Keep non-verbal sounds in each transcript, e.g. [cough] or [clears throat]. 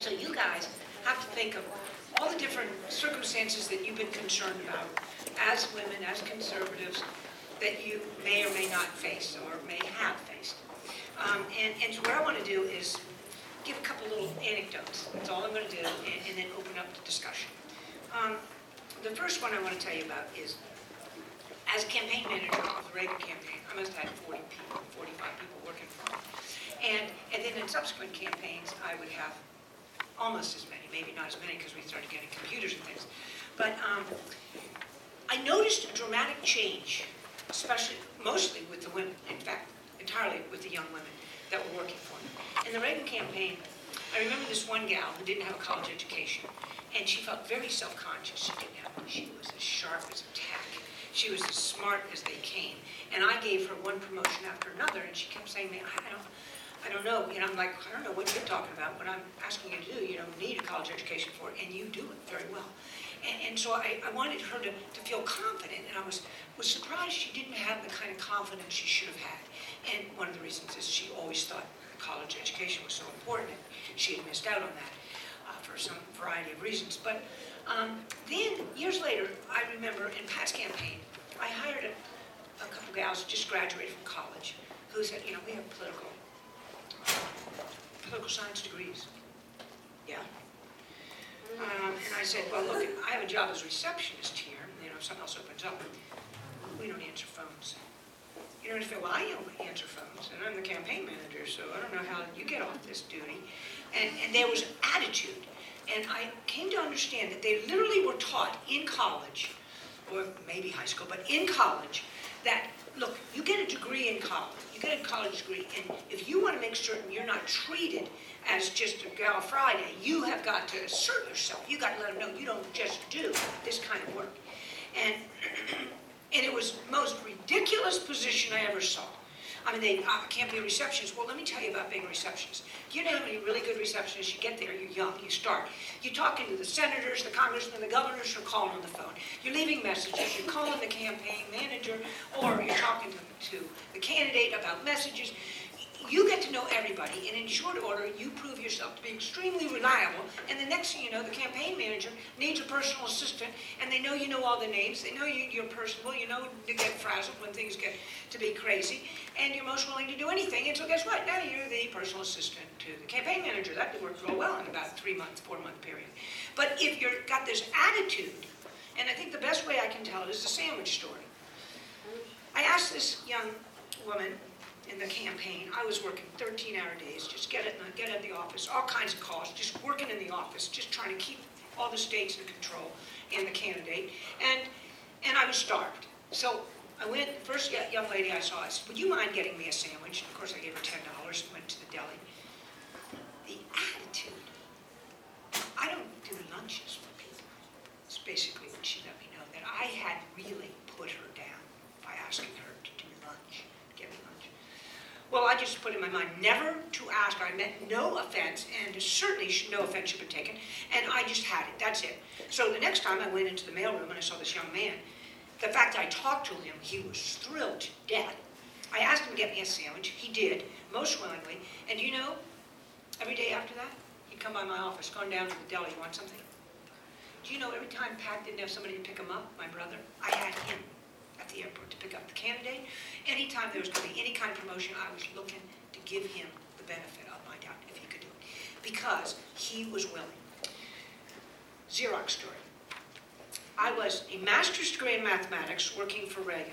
So you guys have to think of all the different circumstances that you've been concerned about as women, as conservatives, that you may or may not face or may have faced. Um, and, and what I want to do is give a couple little anecdotes. That's all I'm going to do, and, and then open up the discussion. Um, the first one I want to tell you about is, as campaign manager of the Reagan campaign, I must have had 40 people, 45 people working for me. And, and then in subsequent campaigns, I would have almost as many, maybe not as many because we started getting computers and things. But um, I noticed a dramatic change, especially, mostly with the women, in fact, entirely with the young women that were working for me. In the Reagan campaign, I remember this one gal who didn't have a college education, and she felt very self-conscious. She didn't have one. She was as sharp as a tack. She was as smart as they came. And I gave her one promotion after another, and she kept saying I don't, I don't know, you know, I'm like, I don't know what you're talking about, what I'm asking you to do, you don't need a college education for it, and you do it very well. And, and so I, I wanted her to, to feel confident, and I was, was surprised she didn't have the kind of confidence she should have had. And one of the reasons is she always thought college education was so important, and she had missed out on that uh, for some variety of reasons. But um, then, years later, I remember in Pat's campaign, I hired a, a couple gals who just graduated from college who said, you know, we have political political science degrees. Yeah. Um, and I said, well, look, I have a job as receptionist here. You know, if something else opens up, we don't answer phones. You know, and I said, well, I don't answer phones, and I'm the campaign manager, so I don't know how you get off this duty. And, and there was attitude. And I came to understand that they literally were taught in college, or maybe high school, but in college, that, look, you get a degree in college, you get a college degree, and if you want to make certain you're not treated as just a gal Friday, you have got to assert yourself. You got to let them know you don't just do this kind of work. And, [clears throat] and it was most ridiculous position I ever saw. I mean, they uh, can't be a receptionist. Well, let me tell you about being a receptionist. You know how many really good receptionists you get there, you're young, you start. You're talking to the senators, the congressmen, the governors, you're calling on the phone. You're leaving messages, you're calling the campaign manager, or you're talking to, to the candidate about messages you get to know everybody, and in short order, you prove yourself to be extremely reliable, and the next thing you know, the campaign manager needs a personal assistant, and they know you know all the names, they know you, are personable, you know to get frazzled when things get to be crazy, and you're most willing to do anything, and so guess what? Now you're the personal assistant to the campaign manager. That worked real well in about three months, four month period. But if you've got this attitude, and I think the best way I can tell it is the sandwich story. I asked this young woman in the campaign. I was working 13-hour days, just get it, get at the office, all kinds of calls, just working in the office, just trying to keep all the states in control and the candidate. And, and I was starved. So I went, first young lady I saw, I said, would you mind getting me a sandwich? Of course, I gave her $10 and went to the deli. The attitude. I don't do lunches for people. It's basically what she let me know, that I had really put her down by asking her well, I just put in my mind never to ask. I meant no offense, and certainly no offense should be taken. And I just had it. That's it. So the next time I went into the mailroom and I saw this young man, the fact that I talked to him, he was thrilled to death. I asked him to get me a sandwich. He did, most willingly. And you know, every day after that, he'd come by my office, going down to the deli. You want something? Do you know every time Pat didn't have somebody to pick him up, my brother, I had him airport to pick up the candidate. Anytime there was going to be any kind of promotion, I was looking to give him the benefit of my doubt if he could do it. Because he was willing. Xerox story. I was a master's degree in mathematics working for Reagan.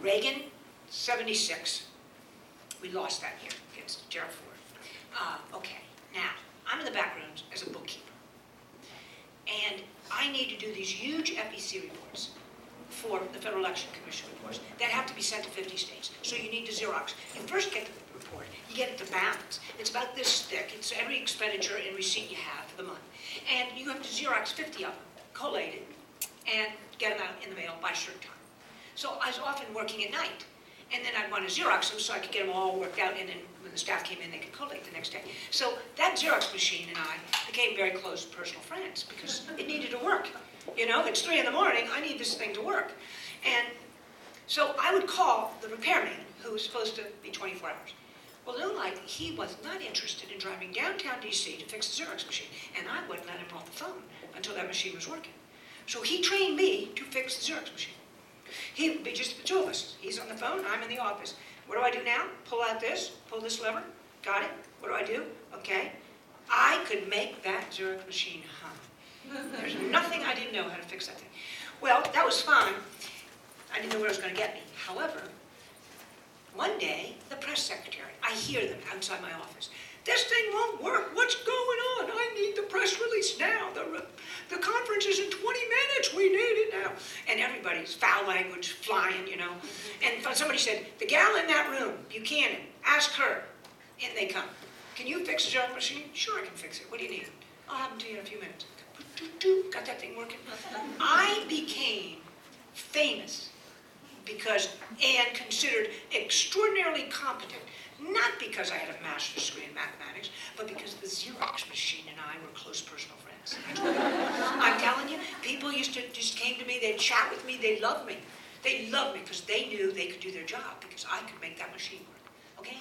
Reagan, 76. We lost that year against Gerald Ford. Uh, okay, now, I'm in the back background as a bookkeeper. And I need to do these huge FEC reports for the Federal Election Commission reports that have to be sent to 50 states. So you need to Xerox. You first get the report. You get it to balance. It's about this thick. It's every expenditure and receipt you have for the month. And you have to Xerox 50 of them, collated, and get them out in the mail by a certain time. So I was often working at night. And then I'd want to Xerox them so I could get them all worked out, and then when the staff came in, they could collate the next day. So that Xerox machine and I became very close personal friends because it needed to work. You know, it's three in the morning, I need this thing to work. And so I would call the repairman, who was supposed to be 24 hours. Well, no, like, he was not interested in driving downtown DC to fix the Xerox machine, and I wouldn't let him off the phone until that machine was working. So he trained me to fix the Xerox machine. He would be just the two of us. He's on the phone, I'm in the office. What do I do now? Pull out this, pull this lever, got it? What do I do? Okay. I could make that Xerox machine hum. There's nothing I didn't know how to fix that thing. Well, that was fine. I didn't know where it was going to get me. However, one day, the press secretary, I hear them outside my office. This thing won't work. What's going on? I need the press release now. The, the conference is in 20 minutes. We need it now. And everybody's foul language flying, you know. Mm-hmm. And somebody said, the gal in that room, Buchanan, ask her. In they come. Can you fix the Xerox machine? Sure, I can fix it. What do you need? I'll have them to you in a few minutes. Got that thing working? I became famous because Anne considered extraordinarily competent, not because I had a master's degree in mathematics, but because the Xerox machine and I were close personal friends. I'm telling you, people used to just came to me, they'd chat with me, they loved me. They loved me because they knew they could do their job because I could make that machine work. Okay?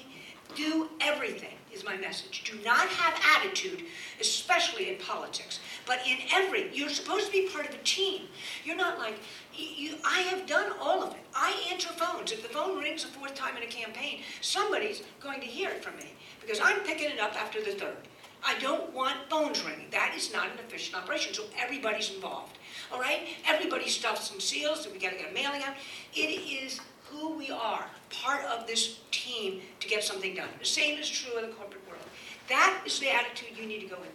Do everything is my message. Do not have attitude, especially in politics, but in every, you're supposed to be part of a team. You're not like, you, I have done all of it. I answer phones. If the phone rings a fourth time in a campaign, somebody's going to hear it from me because I'm picking it up after the third. I don't want phones ringing. That is not an efficient operation, so everybody's involved. All right? Everybody stuffs and seals, we got to get a mailing out. It is who we are, part of this team to get something done. The same is true in the corporate world. That is the attitude you need to go in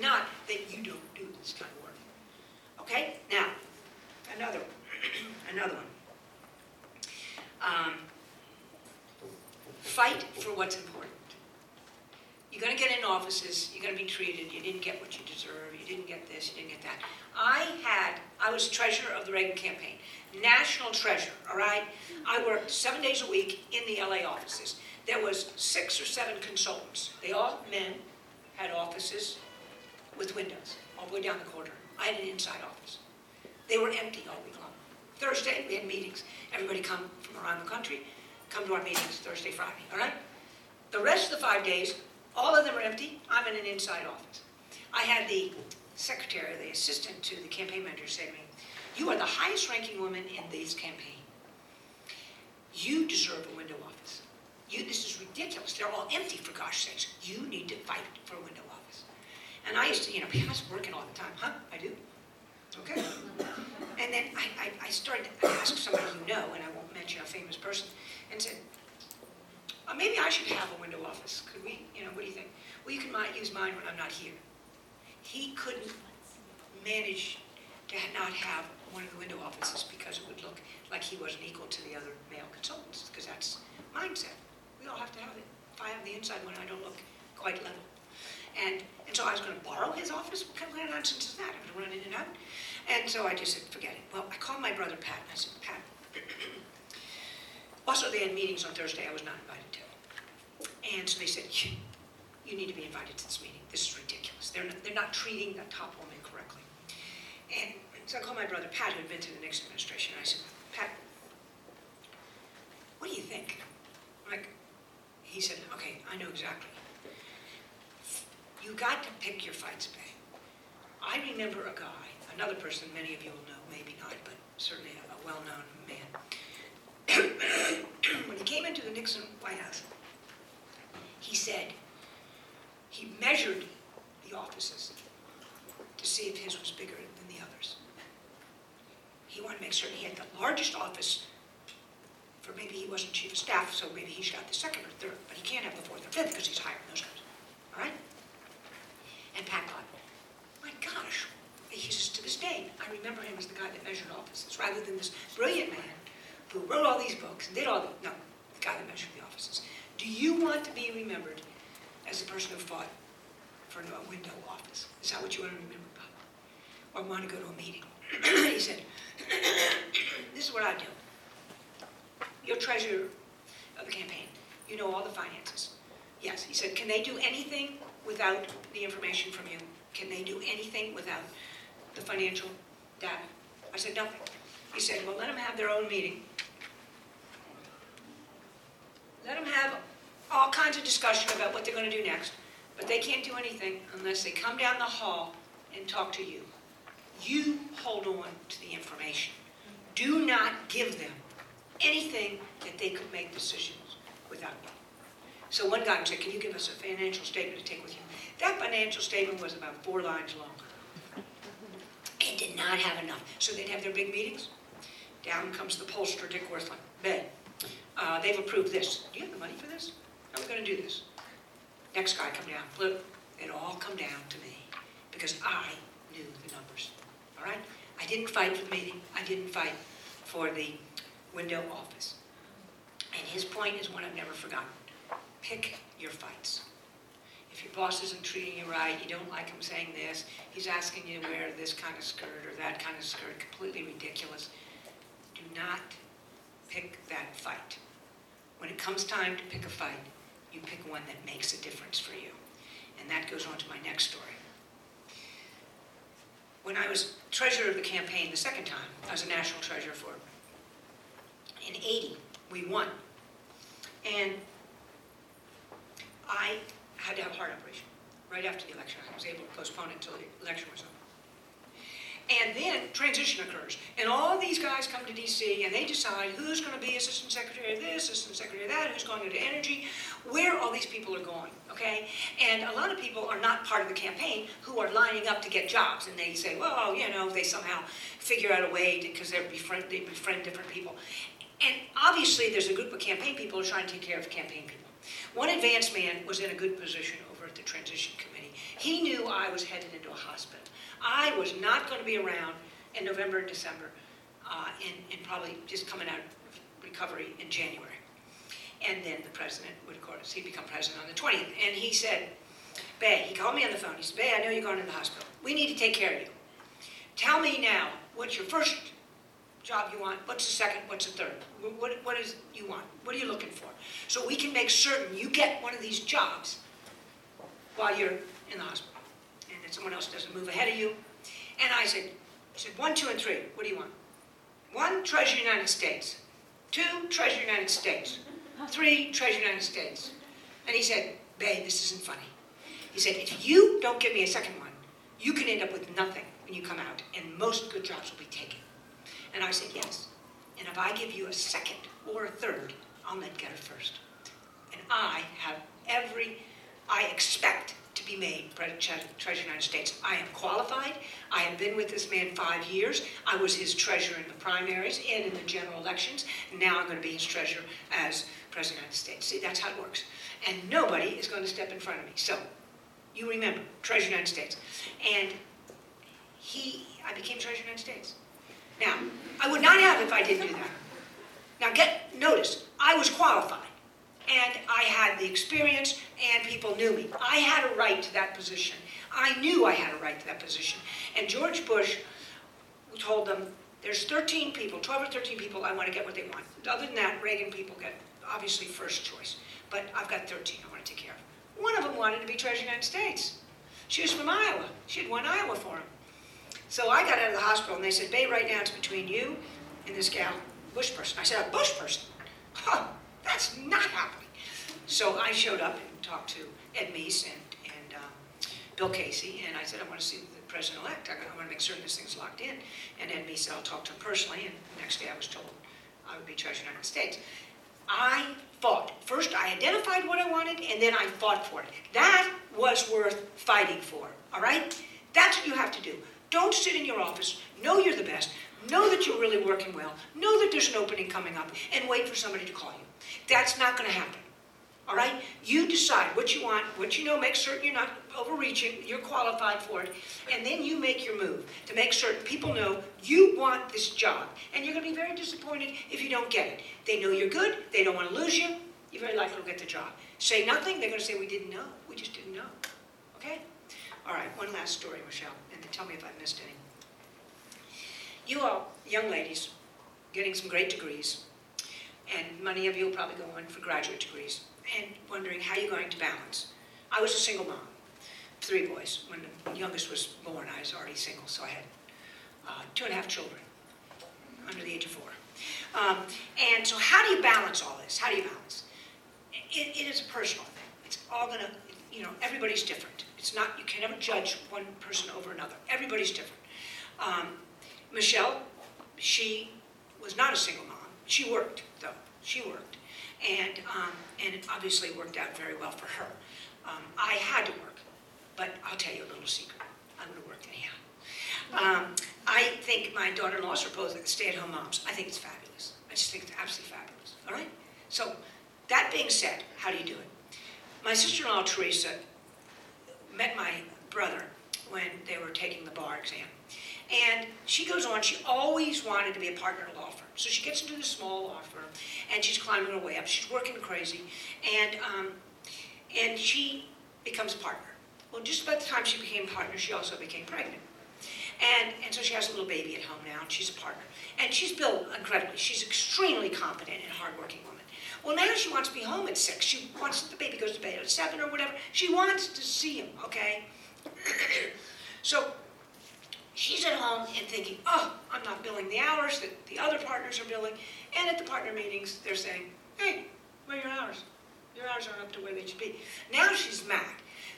not that you don't do this kind of work. Okay? Now, another one. [clears throat] another one. Um, fight for what's important. You're going to get in offices, you're going to be treated, you didn't get what you deserve, you didn't get this, you didn't get that. I had, I was treasurer of the Reagan campaign, national treasurer, all right? I worked seven days a week in the LA offices. There was six or seven consultants. They all men, had offices with windows all the way down the corridor. I had an inside office. They were empty all week long. Thursday, we had meetings. Everybody come from around the country, come to our meetings Thursday, Friday, all right? The rest of the five days, all of them are empty. I'm in an inside office. I had the secretary, the assistant to the campaign manager say to me, you are the highest ranking woman in this campaign. You deserve a window office. You, this is ridiculous. They're all empty, for gosh sakes. You need to fight for a window office. And I used to, you know, I was working all the time. Huh? I do? Okay. And then I, I, I started to ask somebody you know, and I won't mention a famous person, and said, uh, maybe I should have a window office. Could we, you know, what do you think? Well, you can use mine when I'm not here. He couldn't manage to not have one of the window offices because it would look like he wasn't equal to the other male consultants, because that's mindset. We all have to have it. If I have the inside one, I don't look quite level. And, and so I was going to borrow his office. What kind of nonsense is that? I'm going to run in and out. And so I just said, forget it. Well, I called my brother Pat, and I said, Pat, [clears throat] also they had meetings on Thursday I was not invited to. And so they said, you, need to be invited to this meeting. This is ridiculous. They're not, they're not treating the top woman correctly. And so I called my brother Pat, who had been to the Nixon administration, and I said, Pat, what do you think? Like, he said, okay, I know exactly. You got to pick your fights, Bay. I remember a guy, another person many of you will know, maybe not, but certainly a, well-known man. [coughs] when he came into the Nixon White House, he said, he measured the offices to see if his was bigger than the others. He wanted to make certain he had the largest office for maybe he wasn't chief of staff, so maybe he got the second or third, but he can't have the fourth or fifth because he's higher in those guys. All right? And Pat thought, my gosh, he says, to this day, I remember him as the guy that measured offices, rather than this brilliant man who wrote all these books and did all the, no, the guy that measured the offices. Do you want to be remembered as the person who fought for a window office? Is that what you want to remember about? Or want to go to a meeting? [clears throat] he said, [clears throat] this is what I do. You're treasurer of the campaign. You know all the finances. Yes, he said, can they do anything without the information from you? Can they do anything without the financial data? I said, nothing. He said, well, let them have their own meeting. Let them have all kinds of discussion about what they're gonna do next, but they can't do anything unless they come down the hall and talk to you. You hold on to the information. Do not give them anything that they could make decisions without you. So one guy said, can you give us a financial statement to take with you? That financial statement was about four lines long. It did not have enough. So they'd have their big meetings. Down comes the pollster, Dick Wirthlin. Ben, uh, they've approved this. Do you have the money for this? How are we gonna do this? Next guy come down, flip. It all come down to me because I knew the numbers, all right? I didn't fight for the meeting. I didn't fight for the window office. And his point is one I've never forgotten. Pick your fights. If your boss isn't treating you right, you don't like him saying this, he's asking you to wear this kind of skirt or that kind of skirt, completely ridiculous. Do not pick that fight. When it comes time to pick a fight, you pick one that makes a difference for you. And that goes on to my next story. When I was treasurer of the campaign the second time, I was a national treasurer for, it. in 80, we won. And I had to have a heart operation right after the election. I was able to postpone it until the election was over. And then transition occurs, and all these guys come to DC and they decide who's going to be assistant secretary of this, assistant secretary of that, who's going into energy, where all these people are going, okay? And a lot of people are not part of the campaign who are lining up to get jobs, and they say, well, you know, they somehow figure out a way because they befriend, they befriend different people. And obviously, there's a group of campaign people who are trying to take care of campaign people. One advanced man was in a good position over at the transition committee. He knew I was headed into a hospital. I was not going to be around in November and December, uh, and, and probably just coming out of recovery in January. And then the president would, of course, he'd become president on the 20th. And he said, Bay, he called me on the phone. He said, Bay, I know you're going to the hospital. We need to take care of you. Tell me now, what's your first job you want? What's the second? What's the third? What, what is you want? What are you looking for? So we can make certain you get one of these jobs while you're in the hospital someone else doesn't move ahead of you. And I said, I said, one, two, and three, what do you want? One, Treasure United States. Two, Treasure United States. [laughs] Three, Treasure United States. And he said, babe, this isn't funny. He said, if you don't give me a second one, you can end up with nothing when you come out, and most good jobs will be taken. And I said, yes. And if I give you a second or a third, I'll then get it first. And I have every, I expect to be made Treasurer of the United States. I am qualified. I have been with this man five years. I was his treasurer in the primaries and in the general elections. Now I'm going to be his treasurer as President of the United States. See, that's how it works. And nobody is going to step in front of me. So, you remember, Treasurer of the United States. And he, I became Treasurer of the United States. Now, I would not have if I didn't do that. Now, get notice, I was qualified and I had the experience, and people knew me. I had a right to that position. I knew I had a right to that position. And George Bush told them, there's 13 people, 12 or 13 people, I want to get what they want. Other than that, Reagan people get, obviously, first choice. But I've got 13 I want to take care of. One of them wanted to be Treasurer of the United States. She was from Iowa. She had won Iowa for him. So I got out of the hospital, and they said, Babe, right now it's between you and this gal, Bush person. I said, a Bush person? Huh. That's not happening. So I showed up and talked to Ed Meese and, and um, Bill Casey, and I said, I want to see the president-elect. I, I want to make certain this thing's locked in. And Ed Meese said, I'll talk to him personally, and the next day I was told I would be Treasurer of the United States. I fought. First, I identified what I wanted, and then I fought for it. That was worth fighting for, all right? That's what you have to do. Don't sit in your office, know you're the best, know that you're really working well, know that there's an opening coming up, and wait for somebody to call you. That's not going to happen. All right? You decide what you want, what you know, make certain you're not overreaching, you're qualified for it, and then you make your move to make certain people know you want this job. And you're going to be very disappointed if you don't get it. They know you're good, they don't want to lose you, you're very likely to get the job. Say nothing, they're going to say, We didn't know. We just didn't know. Okay? All right, one last story, Michelle, and tell me if I missed any. You all, young ladies, getting some great degrees, and many of you will probably go on for graduate degrees, and wondering how you're going to balance. I was a single mom, three boys. When the youngest was born, I was already single, so I had uh, two and a half children under the age of four. Um, and so how do you balance all this? How do you balance? it, it is a personal thing. It's all gonna, you know, everybody's different. It's not, you can never judge one person over another. Everybody's different. Um, Michelle, she was not a single mom. She worked, though. She worked. And, um, and it obviously worked out very well for her. Um, I had to work, but I'll tell you a little secret. I would have worked anyhow. Um, I think my daughter-in-laws are both stay-at-home moms. I think it's fabulous. I just think it's absolutely fabulous. All right? So, that being said, how do you do it? My sister-in-law Teresa met my brother when they were taking the bar exam. And she goes on, she always wanted to be a partner in a law firm. So she gets into this small law firm and she's climbing her way up. She's working crazy. And, um, and she becomes a partner. Well, just about the time she became partner, she also became pregnant. And, and so she has a little baby at home now, and she's a partner. And she's built incredibly. She's extremely competent and hardworking woman. Well, now she wants to be home at six. She wants the baby goes to bed at seven or whatever. She wants to see him, okay? [coughs] so she's at home and thinking, oh, I'm not billing the hours that the other partners are billing. And at the partner meetings, they're saying, hey, where are your hours? Your hours aren't up to where they should be. Now she's mad.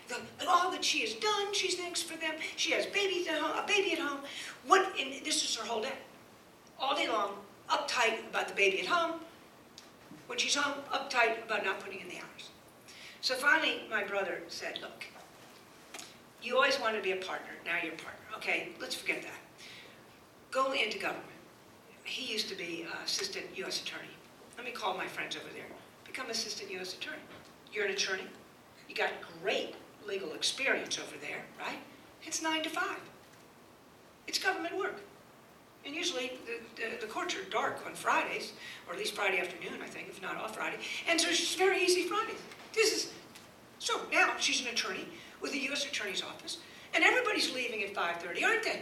The, all that she has done, she thanks for them. She has babies at home, a baby at home. What? And this is her whole day. All day long, uptight about the baby at home. When she's home, uptight about not putting in the hours. So finally, my brother said, look, you always wanted to be a partner. Now you're a partner. Okay, let's forget that. Go into government. He used to be uh, assistant U.S. attorney. Let me call my friends over there. Become assistant U.S. attorney. You're an attorney. You got great legal experience over there, right? It's nine to five. It's government work. And usually the, the, the, courts are dark on Fridays, or at least Friday afternoon, I think, if not off Friday. And so it's very easy Fridays. This is, so now she's an attorney with the U.S. Attorney's Office, and everybody's leaving at 5.30, aren't they?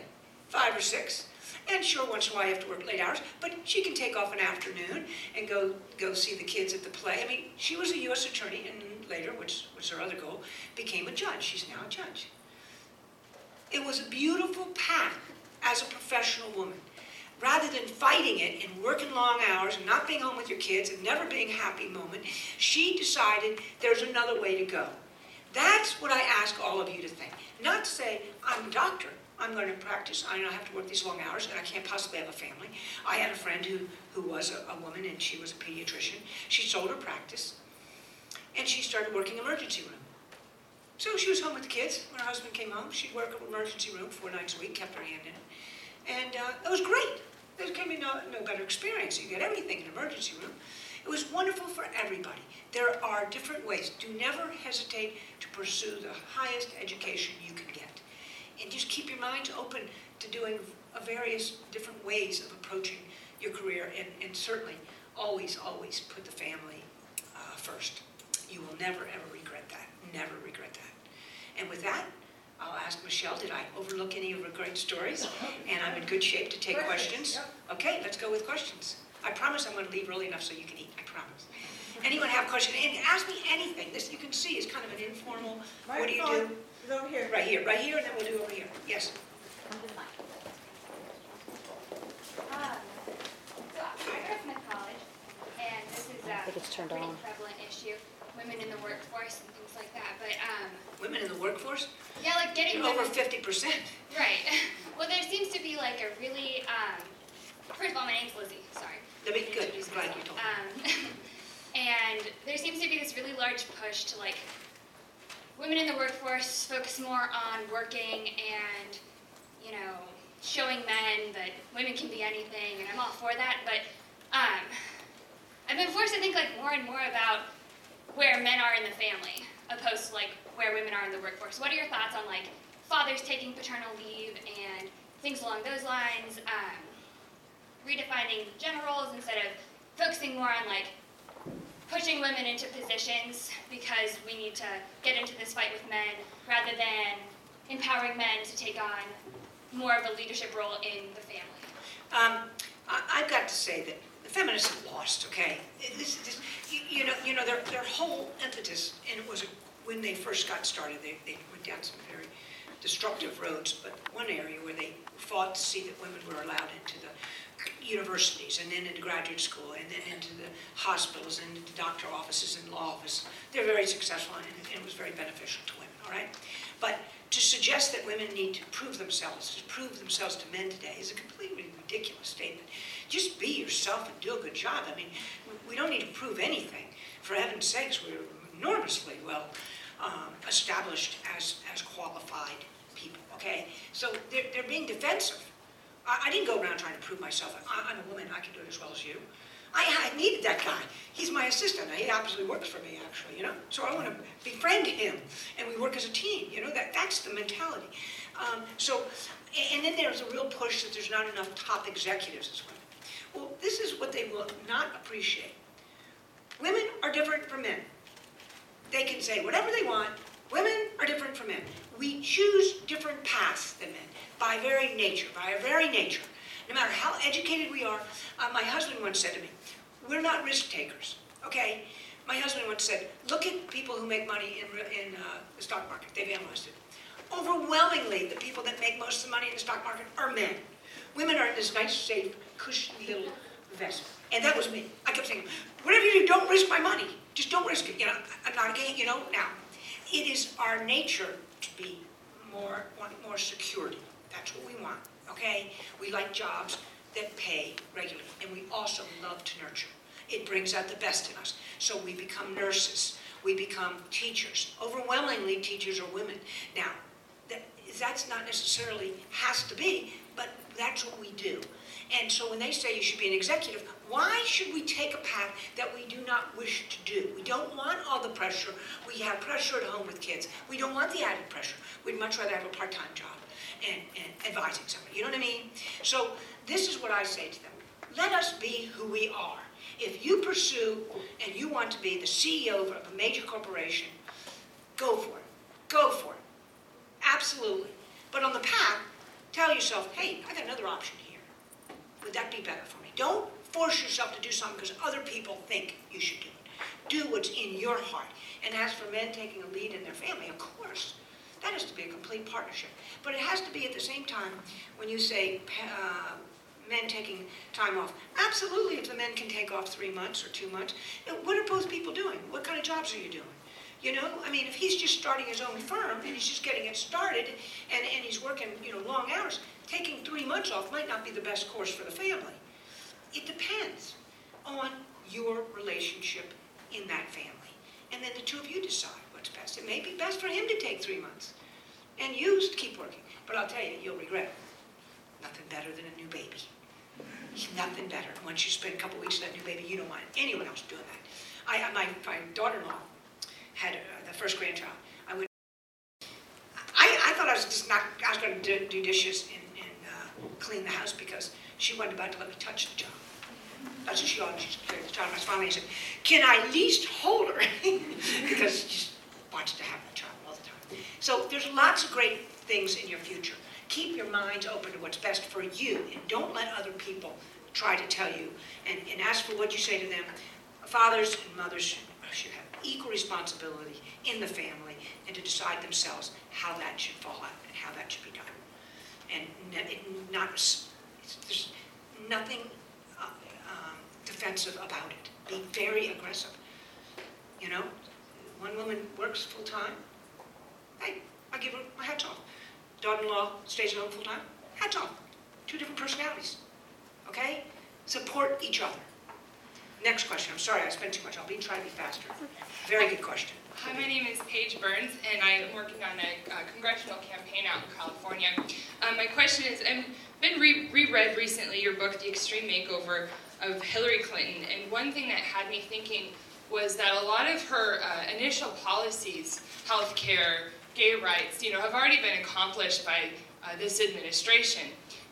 Five or six. And sure, once in a while you have to work late hours, but she can take off an afternoon and go, go see the kids at the play. I mean, she was a U.S. attorney, and later, which was her other goal, became a judge. She's now a judge. It was a beautiful path as a professional woman. Rather than fighting it and working long hours and not being home with your kids and never being happy moment, she decided there's another way to go. That's what I ask all of you to think. Not to say, I'm a doctor, I'm going to practice, I have to work these long hours, and I can't possibly have a family. I had a friend who, who was a, a woman, and she was a pediatrician. She sold her practice, and she started working emergency room. So she was home with the kids. When her husband came home, she'd work in emergency room four nights a week, kept her hand in it. And uh, it was great. There can be no, no better experience. You get everything in emergency room. It was wonderful for everybody. There are different ways. Do never hesitate to pursue the highest education you can get. And just keep your minds open to doing various different ways of approaching your career and, and certainly always, always put the family uh, first. You will never, ever regret that. Never regret that. And with that, I'll ask Michelle, did I overlook any of her great stories? And I'm in good shape to take Perfect, questions. yep. Okay, let's go with questions. I promise I'm going to leave early enough so you can eat. I promise. Anyone have questions? And ask me anything. This you can see is kind of an informal. What do you do? Microphone is over here. Right here, right here, and then we'll do over here. Yes. Um, So I grew up in college, and this is a think it's turned pretty on. prevalent issue, women in the workforce and things like that. But um, Women in the workforce, yeah, like getting you're over women, fifty percent. right. [laughs] Well, there seems to be like a really um, first of all, my name's Lizzie. Sorry. That'd be good. Introduce Glad you told me. Um, [laughs] and there seems to be this really large push to like women in the workforce focus more on working and you know showing men that women can be anything, and I'm all for that. But um, I've been forced to think like more and more about where men are in the family, opposed to like where women are in the workforce. What are your thoughts on like fathers taking paternal leave and things along those lines? Um, redefining gender roles instead of focusing more on like pushing women into positions because we need to get into this fight with men rather than empowering men to take on more of a leadership role in the family. Um, I, I've got to say that the feminists have lost, okay? This, this, you, you know, you know, their, their whole impetus, and it was, when they first got started, they, they went down some very destructive roads, but one area where they fought to see that women were allowed into the universities, and then into graduate school, and then into the hospitals, and into doctor offices and law offices. They're very successful, and and it was very beneficial to women, all right? But to suggest that women need to prove themselves, to prove themselves to men today is a completely ridiculous statement. Just be yourself and do a good job. I mean, we- don't need to prove anything. For heaven's sakes, we're enormously well um, established as, as qualified people, okay? So they're, they're being defensive. I, I didn't go around trying to prove myself. I, I'm a woman, I can do it as well as you. I, I needed that guy. He's my assistant. He absolutely works for me, actually, you know? So I want to befriend him, and we work as a team, you know? That, that's the mentality. Um, so, and then there's a real push that there's not enough top executives as women. Well, this is what they will not appreciate. Women are different from men. They can say whatever they want. Women are different from men. We choose different paths than men by very nature, by our very nature. No matter how educated we are, uh, my husband once said to me, we're not risk takers, okay? My husband once said, look at people who make money in, in uh, the stock market. They've analyzed it. Overwhelmingly, the people that make most of the money in the stock market are men. Women are in this nice, safe, cushy little vest. And that was me. I kept saying, whatever you do, don't risk my money. Just don't risk it. You know, I'm not a against, you know, now. It is our nature to be more, want more security. That's what we want, okay? We like jobs that pay regularly, and we also love to nurture. It brings out the best in us. So we become nurses, we become teachers. Overwhelmingly, teachers are women. Now, that, that's not necessarily has to be, but that's what we do. And so when they say you should be an executive, why should we take a path that we do not wish to do? We don't want all the pressure. We have pressure at home with kids. We don't want the added pressure. We'd much rather have a part-time job and, and advising somebody. You know what I mean? So this is what I say to them. Let us be who we are. If you pursue and you want to be the CEO of a major corporation, go for it. Go for it. Absolutely. But on the path, tell yourself, hey, I got another option here. Would that be better for me? Don't force yourself to do something because other people think you should do it. Do what's in your heart. And as for men taking a lead in their family, of course, that has to be a complete partnership. But it has to be at the same time when you say uh, men taking time off. Absolutely, if the men can take off three months or two months. uh, What are both people doing? What kind of jobs are you doing? You know, I mean, if he's just starting his own firm and he's just getting it started and, and he's working, you know, long hours, taking three months off might not be the best course for the family. It depends on your relationship in that family. And then the two of you decide what's best. It may be best for him to take three months and you to keep working. But I'll tell you, you'll regret it. Nothing better than a new baby. Nothing better. Once you spend a couple weeks with that new baby, you don't want anyone else doing that. I, I- my, my daughter-in-law had uh, the first grandchild. I went, I, I thought I was just not, I was going to do, dishes and, and uh, clean the house because she wasn't about to let me touch the child. That's what she always to the child. I finally said, can I at least hold her? [laughs] because wants to have the child all the time. So there's lots of great things in your future. Keep your minds open to what's best for you and don't let other people try to tell you. And, and as for what you say to them, fathers and mothers should, have equal responsibility in the family and to decide themselves how that should fall out and how that should be done. And not, there's nothing uh, um, defensive about it. Be very aggressive. You know, one woman works full-time, hey, I give her my hats off. Daughter-in-law stays at home full-time, hats off. Two different personalities, okay? Support each other. Next question, I'm sorry, I spent too much, I'll be trying to be faster. Very good question. Hi, my name is Paige Burns, and I'm working on a congressional campaign out in California. Um, my question is, I've been re- reread recently your book, The Extreme Makeover of Hillary Clinton, and one thing that had me thinking was that a lot of her uh, initial policies, health care, gay rights, you know, have already been accomplished by uh, this administration.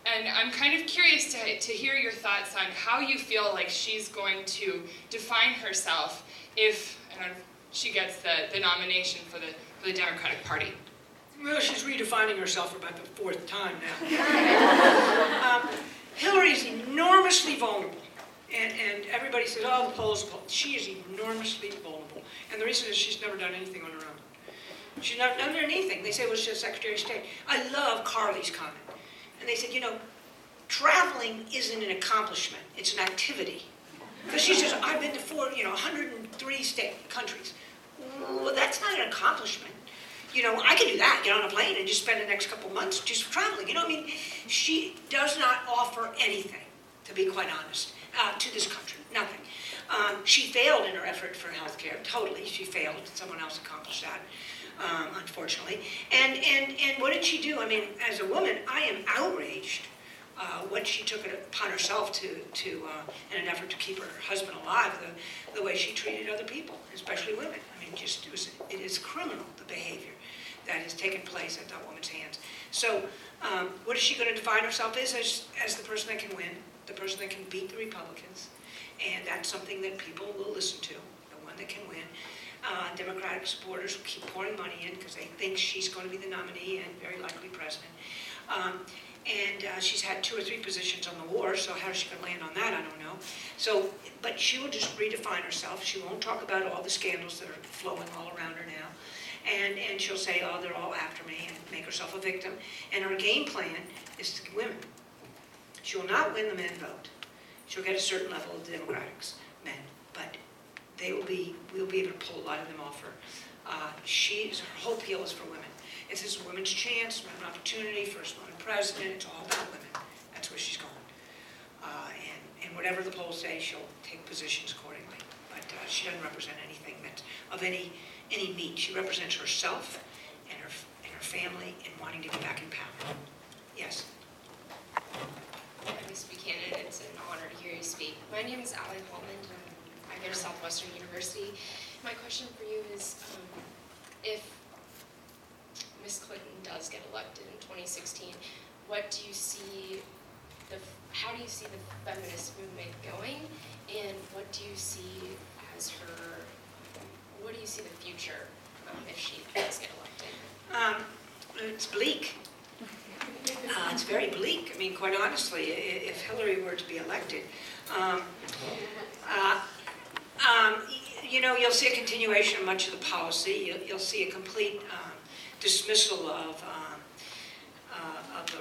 And I'm kind of curious to, to hear your thoughts on how you feel like she's going to define herself if and she gets the, the nomination for the, for the Democratic Party. Well, she's redefining herself for about the fourth time now. [laughs] um, Hillary is enormously vulnerable. And, and everybody says, oh, the polls. She is enormously vulnerable. And the reason is she's never done anything on her own. She's not done anything. They say, well, she's Secretary of State. I love Carly's comment. And they said, you know, traveling isn't an accomplishment, it's an activity. Because she says, I've been to four, you know, 103 state, countries. Well, that's not an accomplishment. You know, I can do that, get on a plane and just spend the next couple months just traveling. You know, I mean, she does not offer anything, to be quite honest, uh, to this country, nothing. Um, she failed in her effort for health care, totally. She failed. Someone else accomplished that, um, unfortunately. And, and, and what did she do? I mean, as a woman, I am outraged uh, what she took it upon herself to, to uh, in an effort to keep her husband alive, the, the way she treated other people, especially women. I mean, just it, was, it is criminal, the behavior that has taken place at that woman's hands. So, um, what is she going to define herself as, as? As the person that can win, the person that can beat the Republicans, and that's something that people will listen to, the one that can win. Uh, Democratic supporters will keep pouring money in because they think she's going to be the nominee and very likely president. Um, and uh, she's had two or three positions on the war, so how she to land on that, I don't know. So, but she will just redefine herself. She won't talk about all the scandals that are flowing all around her now. And, and she'll say, oh, they're all after me, and make herself a victim. And her game plan is to women. She will not win the men vote. She'll get a certain level of Democrats, men, but they will be, we'll be able to pull a lot of them off her. Uh, her whole appeal is for women. It's this women's chance, an opportunity, first woman president, it's all about women. That's where she's going. Uh, and, and whatever the polls say, she'll take positions accordingly. But uh, she doesn't represent anything that's of any, any meat. She represents herself and her, and her family and wanting to get back in power. Yes? Miss Buchanan, it's an honor My name is Allie Holland, and I go to Southwestern University. My question for you is, um, if Miss Clinton does get elected in 2016, what do you see the, how do you see the feminist movement going? And what do you see as her, what do you see the future um, if she does get elected? Um, it's bleak. Uh, it's very bleak. I mean, quite honestly, if Hillary were to be elected, um, uh, um, you know, you'll see a continuation of much of the policy. You'll, you'll see a complete um, dismissal of, um, uh, of the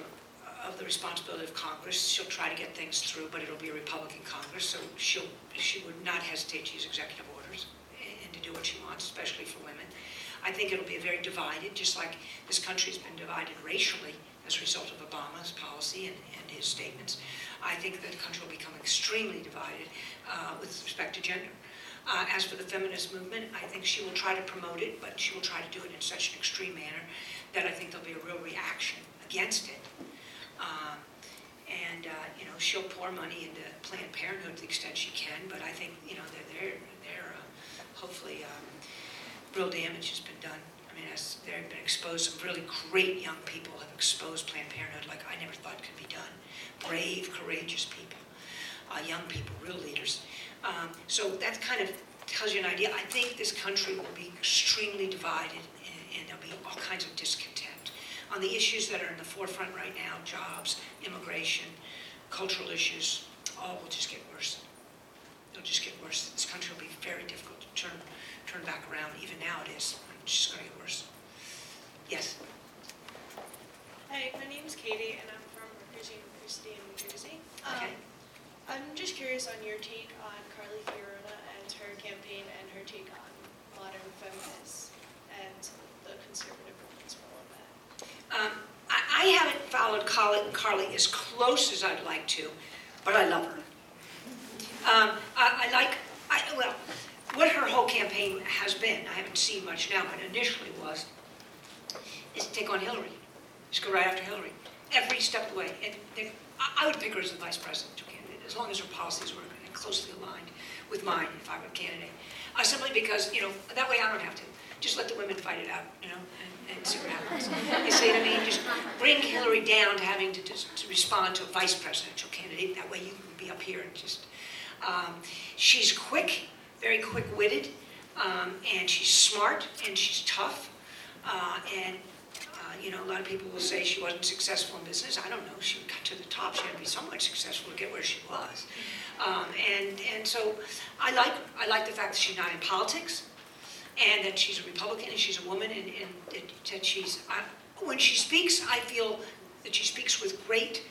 of the responsibility of Congress. She'll try to get things through, but it'll be a Republican Congress, so she'll she would not hesitate to use executive orders and, to do what she wants, especially for women. I think it'll be very divided, just like this country's been divided racially as a result of Obama's policy and, and his statements. I think that the country will become extremely divided uh, with respect to gender. Uh, as for the feminist movement, I think she will try to promote it, but she will try to do it in such an extreme manner that I think there'll be a real reaction against it. Um, and uh, you know, she'll pour money into Planned Parenthood to the extent she can, but I think you know they're, they're, they're uh, hopefully um, real damage has been done. Mean, they've been exposed, some really great young people have exposed Planned Parenthood like I never thought could be done. Brave, courageous people, uh, young people, real leaders. Um, so that kind of tells you an idea. I think this country will be extremely divided and, and there'll be all kinds of discontent on the issues that are in the forefront right now, jobs, immigration, cultural issues, all will just get worse. It'll just get worse. This country will be very difficult to turn, turn back around. Even now it is. Just going to get worse. Yes? Hi, my name is Katie, and I'm from Rutgers University in New Jersey. Okay. Um, I'm just curious on your take on Carly Fiorina and her campaign and her take on modern feminists and the conservative women's role of that. Um, I, I haven't followed Carly, Carly as close as I'd like to, but I love her. Um, I, I like, I, well, what her whole campaign has been, I haven't seen much now, but initially was, is to take on Hillary. Just go right after Hillary, every step of the way. And they, I, would pick her as the vice presidential candidate, as long as her policies were closely aligned with mine if I were a candidate. Uh, simply because, you know, that way I don't have to. Just let the women fight it out, you know, and, and see what happens. You see what I mean? Just bring Hillary down to having to, to respond to a vice presidential candidate. That way you can be up here and just. Um, she's quick, very quick-witted, um, and she's smart and she's tough. Uh, and uh, you know, a lot of people will say she wasn't successful in business. I don't know. She got to the top. She had to be somewhat successful to get where she was. Um, and and so I like I like the fact that she's not in politics, and that she's a Republican and she's a woman, and, and that, she's I, when she speaks, I feel that she speaks with great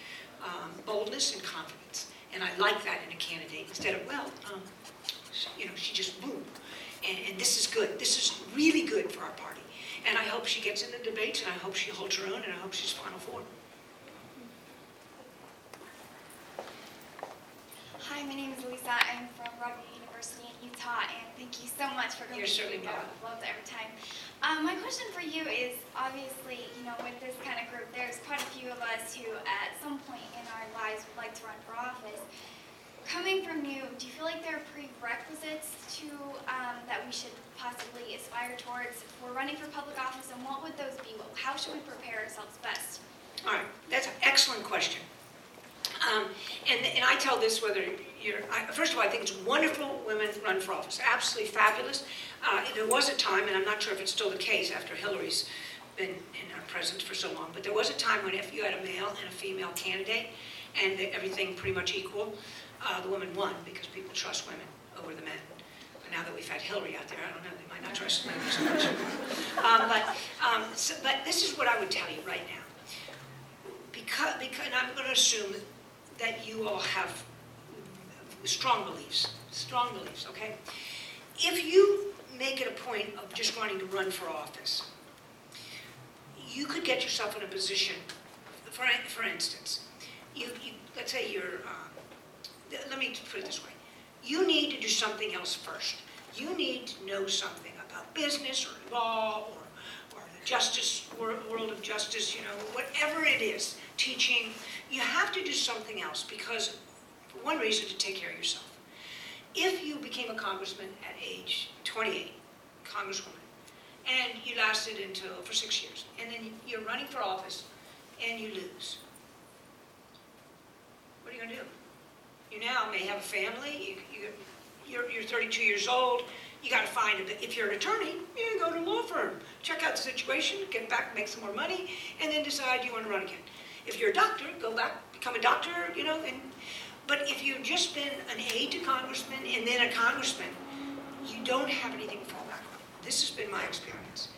um, boldness and confidence. And I like that in a candidate, instead of, well, um, you know, she just boom. And, and this is good, this is really good for our party. And I hope she gets in the debates, and I hope she holds her own, and I hope she's Final Four. Hi, my name is Lisa. I'm from Broadway University in Utah, and thank you so much for coming. You're certainly welcome. love it every time. Um, my question for you is, obviously, you know, with this kind of group, there's quite a few of us who, at some point in our lives, would like to run for office. Coming from you, do you feel like there are prerequisites to um, that we should possibly aspire towards if we're running for public office, and what would those be? How should we prepare ourselves best? All right, that's an excellent question. Um, And, and I tell this whether you're, I- first of all, I think it's wonderful women run for office, absolutely fabulous. Uh, There was a time, and I'm not sure if it's still the case after Hillary's been in our presence for so long, but there was a time when if you had a male and a female candidate, and everything pretty much equal, uh, the women won, because people trust women over the men. But now that we've had Hillary out there, I don't know, they might not trust men as much. Um, But, um, so- but this is what I would tell you right now because, because, and I'm going to assume that you all have strong beliefs, strong beliefs, okay? If you make it a point of just wanting to run for office, you could get yourself in a position, for, for instance, you, you, let's say you're, uh, let me put it this way. You need to do something else first. You need to know something about business or law or, or the justice, wor- world of justice, you know, whatever it is, teaching. You have to do something else because, for one reason, to take care of yourself. If you became a congressman at age 28, congresswoman, and you lasted until, for six years, and then you're running for office and you lose, what are you going to do? You now may have a family, you, you, you're, you're 32 years old, you got to find, a, if you're an attorney, you go to a law firm, check out the situation, get back, make some more money, and then decide you want to run again. If you're a doctor, go back, become a doctor, you know, and, but if you've just been an aide to congressman and then a congressman, you don't have anything to fall back on. This has been my experience.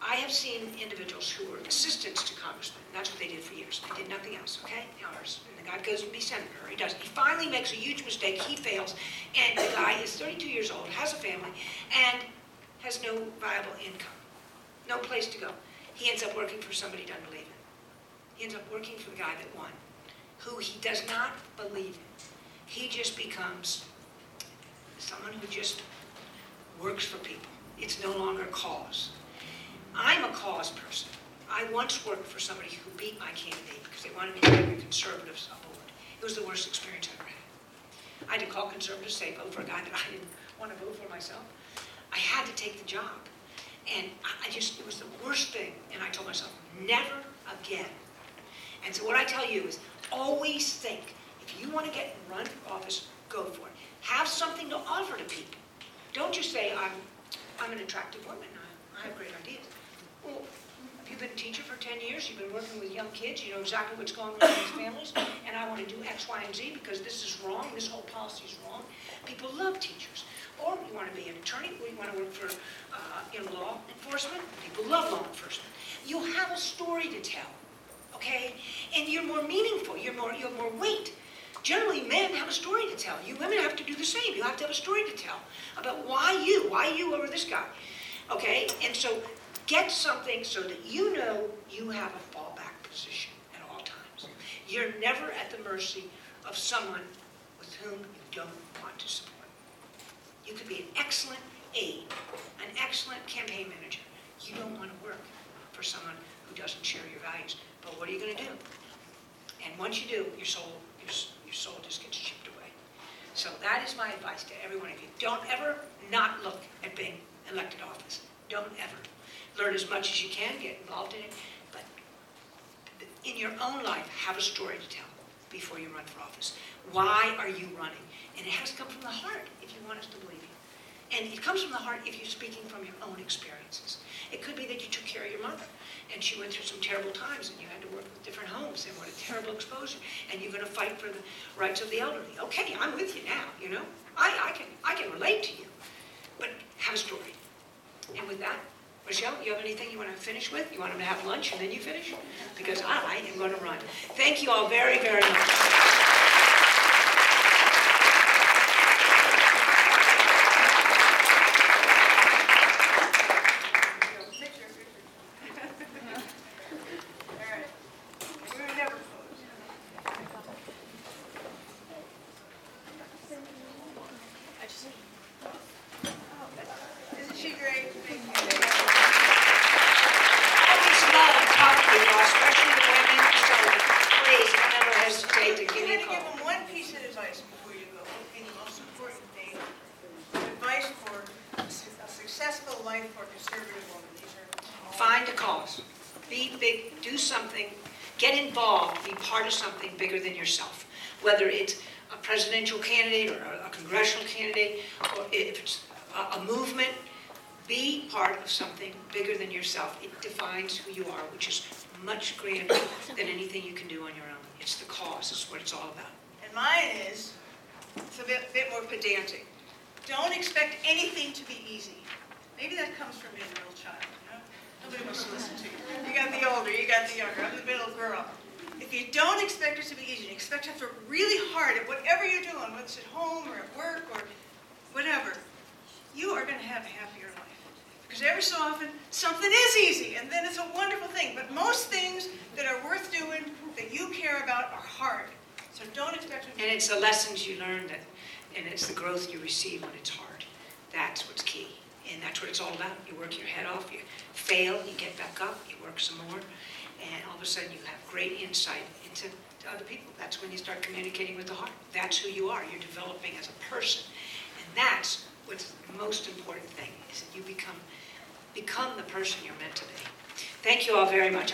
I have seen individuals who were assistants and that's what they did for years. They did nothing else, okay? Ours. And the guy goes to be senator, he does. He finally makes a huge mistake, he fails, and the guy is 32 years old, has a family, and has no viable income, no place to go. He ends up working for somebody he doesn't believe in. He ends up working for the guy that won, who he does not believe in. He just becomes someone who just works for people. It's no longer a cause. I'm a cause person. I once worked for somebody who beat my candidate because they wanted me to bring the conservatives on board. It was the worst experience I ever had. I had to call conservatives, say vote for a guy that I didn't want to vote for myself. I had to take the job. And I just, it was the worst thing. And I told myself, never again. And so what I tell you is always think, if you want to get run for office, go for it. Have something to offer to people. Don't just say, I'm, I'm an attractive woman, I, I have great ideas. Well, you've been a teacher for 10 years, you've been working with young kids, you know exactly what's going on in these families, and I want to do X, Y, and Z because this is wrong, this whole policy is wrong. People love teachers. Or you want to be an attorney, or you want to work for, uh, in law enforcement, people love law enforcement. You have a story to tell, okay? And you're more meaningful, you're more, you have more weight. Generally, men have a story to tell. You women have to do the same. You have to have a story to tell about why you, why you over this guy. Okay? And so get something so that you know you have a fallback position at all times. You're never at the mercy of someone with whom you don't want to support. You could be an excellent aide, an excellent campaign manager. You don't want to work for someone who doesn't share your values. But what are you going to do? And once you do, your soul, your, your soul just gets chipped away. So that is my advice to every one of you. Don't ever not look at being elected office. Don't ever. Learn as much as you can, get involved in it, but in your own life, have a story to tell before you run for office. Why are you running? And it has to come from the heart if you want us to believe you. And it comes from the heart if you're speaking from your own experiences. It could be that you took care of your mother, and she went through some terrible times, and you had to work with different homes, and what a terrible exposure, and you're going to fight for the rights of the elderly. Okay, I'm with you now, you know? I, I, can, I can relate to you, but have a story. And with that, Michelle, you have anything you want to finish with? You want them to have lunch and then you finish? Because I am going to run. Thank you all very, very much. Isn't she great? Thank you. Always love talking to you, especially the women, so please don't ever hesitate to give You me a had to give call. them one piece of advice before you go, what would be the most important thing, advice for a su- a successful life for a conservative woman. These are all- Find a cause. Be big, do something, get involved, be part of something bigger than yourself. Whether it's a presidential candidate or a congressional candidate, or if it's a, a movement, be part of something bigger than yourself. It defines who you are, which is much grander than anything you can do on your own. It's the cause, it's what it's all about. And mine is, it's a bit, bit more pedantic. Don't expect anything to be easy. Maybe that comes from being a real child, you know? Nobody wants to listen to you. You got the older, you got the younger, I'm the middle girl. If you don't expect it to be easy, expect to have to work really hard at whatever you're doing, whether it's at home or at work or whatever, you are gonna have a happier life. Because every so often, something is easy, and then it's a wonderful thing. But most things that are worth doing, that you care about, are hard. So don't expect to And it's the lessons you learn that, and it's the growth you receive when it's hard. That's what's key. And that's what it's all about. You work your head off, you fail, you get back up, you work some more, and all of a sudden you have great insight into other people. That's when you start communicating with the heart. That's who you are. You're developing as a person. And that's what's the most important thing, is that you become, become the person you're meant to be. Thank you all very much.